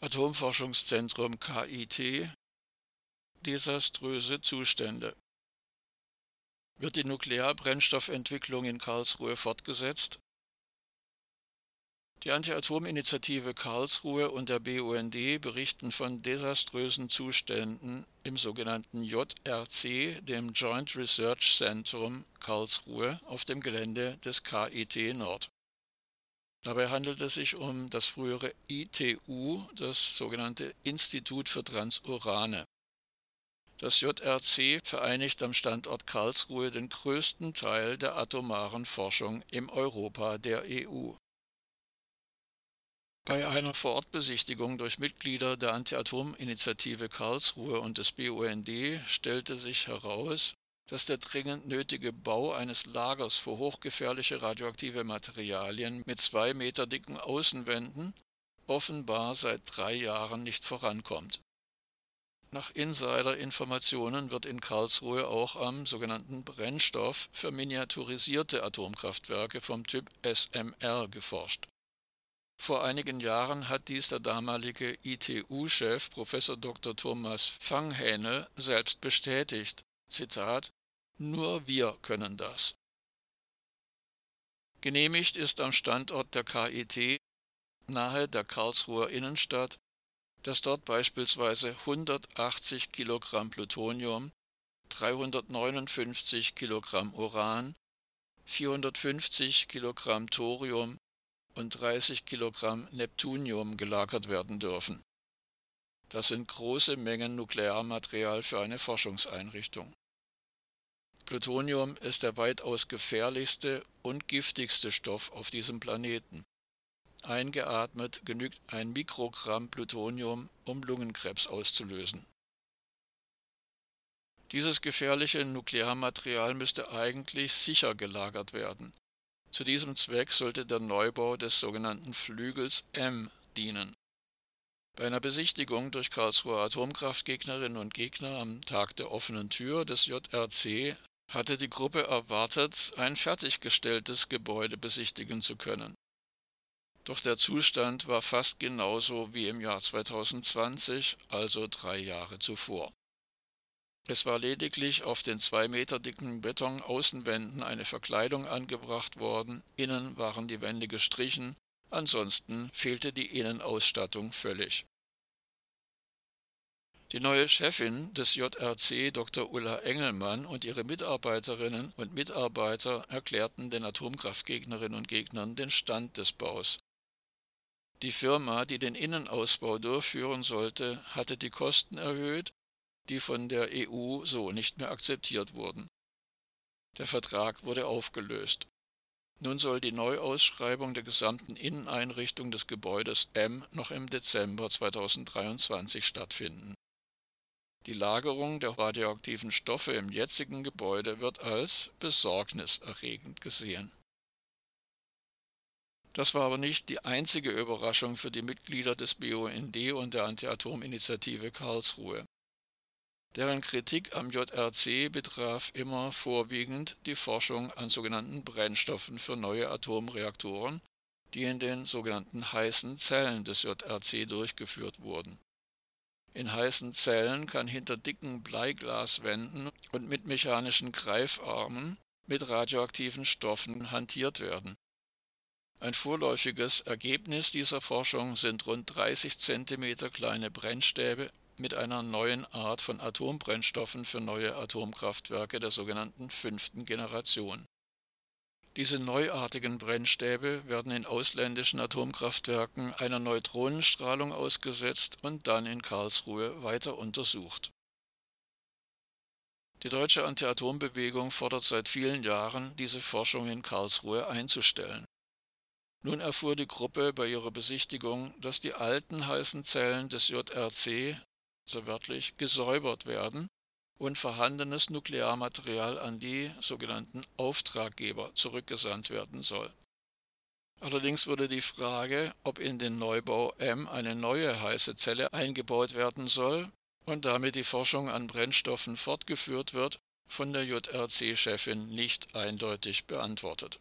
Atomforschungszentrum KIT Desaströse Zustände Wird die Nuklearbrennstoffentwicklung in Karlsruhe fortgesetzt? Die Anti-Atom-Initiative Karlsruhe und der BUND berichten von desaströsen Zuständen im sogenannten JRC, dem Joint Research Centrum Karlsruhe, auf dem Gelände des KIT Nord. Dabei handelt es sich um das frühere ITU, das sogenannte Institut für Transurane. Das JRC vereinigt am Standort Karlsruhe den größten Teil der atomaren Forschung im Europa der EU. Bei einer Vorortbesichtigung durch Mitglieder der Anti-Atom-Initiative Karlsruhe und des BUND stellte sich heraus, dass der dringend nötige Bau eines Lagers für hochgefährliche radioaktive Materialien mit zwei Meter dicken Außenwänden offenbar seit drei Jahren nicht vorankommt. Nach Insider-Informationen wird in Karlsruhe auch am sogenannten Brennstoff für miniaturisierte Atomkraftwerke vom Typ SMR geforscht. Vor einigen Jahren hat dies der damalige ITU-Chef Prof. Dr. Thomas Fanghähnel selbst bestätigt. Zitat nur wir können das. Genehmigt ist am Standort der KIT nahe der Karlsruher Innenstadt, dass dort beispielsweise 180 Kilogramm Plutonium, 359 Kilogramm Uran, 450 Kilogramm Thorium und 30 Kilogramm Neptunium gelagert werden dürfen. Das sind große Mengen Nuklearmaterial für eine Forschungseinrichtung. Plutonium ist der weitaus gefährlichste und giftigste Stoff auf diesem Planeten. Eingeatmet genügt ein Mikrogramm Plutonium, um Lungenkrebs auszulösen. Dieses gefährliche Nuklearmaterial müsste eigentlich sicher gelagert werden. Zu diesem Zweck sollte der Neubau des sogenannten Flügels M dienen. Bei einer Besichtigung durch Karlsruher Atomkraftgegnerinnen und Gegner am Tag der offenen Tür des JRC hatte die Gruppe erwartet, ein fertiggestelltes Gebäude besichtigen zu können. Doch der Zustand war fast genauso wie im Jahr 2020, also drei Jahre zuvor. Es war lediglich auf den zwei Meter dicken Betonaußenwänden eine Verkleidung angebracht worden, innen waren die Wände gestrichen, ansonsten fehlte die Innenausstattung völlig. Die neue Chefin des JRC, Dr. Ulla Engelmann, und ihre Mitarbeiterinnen und Mitarbeiter erklärten den Atomkraftgegnerinnen und Gegnern den Stand des Baus. Die Firma, die den Innenausbau durchführen sollte, hatte die Kosten erhöht, die von der EU so nicht mehr akzeptiert wurden. Der Vertrag wurde aufgelöst. Nun soll die Neuausschreibung der gesamten Inneneinrichtung des Gebäudes M noch im Dezember 2023 stattfinden. Die Lagerung der radioaktiven Stoffe im jetzigen Gebäude wird als besorgniserregend gesehen. Das war aber nicht die einzige Überraschung für die Mitglieder des BUND und der Anti-Atom-Initiative Karlsruhe. Deren Kritik am JRC betraf immer vorwiegend die Forschung an sogenannten Brennstoffen für neue Atomreaktoren, die in den sogenannten heißen Zellen des JRC durchgeführt wurden. In heißen Zellen kann hinter dicken Bleiglaswänden und mit mechanischen Greifarmen mit radioaktiven Stoffen hantiert werden. Ein vorläufiges Ergebnis dieser Forschung sind rund 30 cm kleine Brennstäbe mit einer neuen Art von Atombrennstoffen für neue Atomkraftwerke der sogenannten fünften Generation diese neuartigen Brennstäbe werden in ausländischen Atomkraftwerken einer Neutronenstrahlung ausgesetzt und dann in Karlsruhe weiter untersucht. Die deutsche Anti-Atom-Bewegung fordert seit vielen Jahren, diese Forschung in Karlsruhe einzustellen. Nun erfuhr die Gruppe bei ihrer Besichtigung, dass die alten heißen Zellen des JRC, so wörtlich, gesäubert werden und vorhandenes Nuklearmaterial an die sogenannten Auftraggeber zurückgesandt werden soll. Allerdings wurde die Frage, ob in den Neubau M eine neue heiße Zelle eingebaut werden soll und damit die Forschung an Brennstoffen fortgeführt wird, von der JRC-Chefin nicht eindeutig beantwortet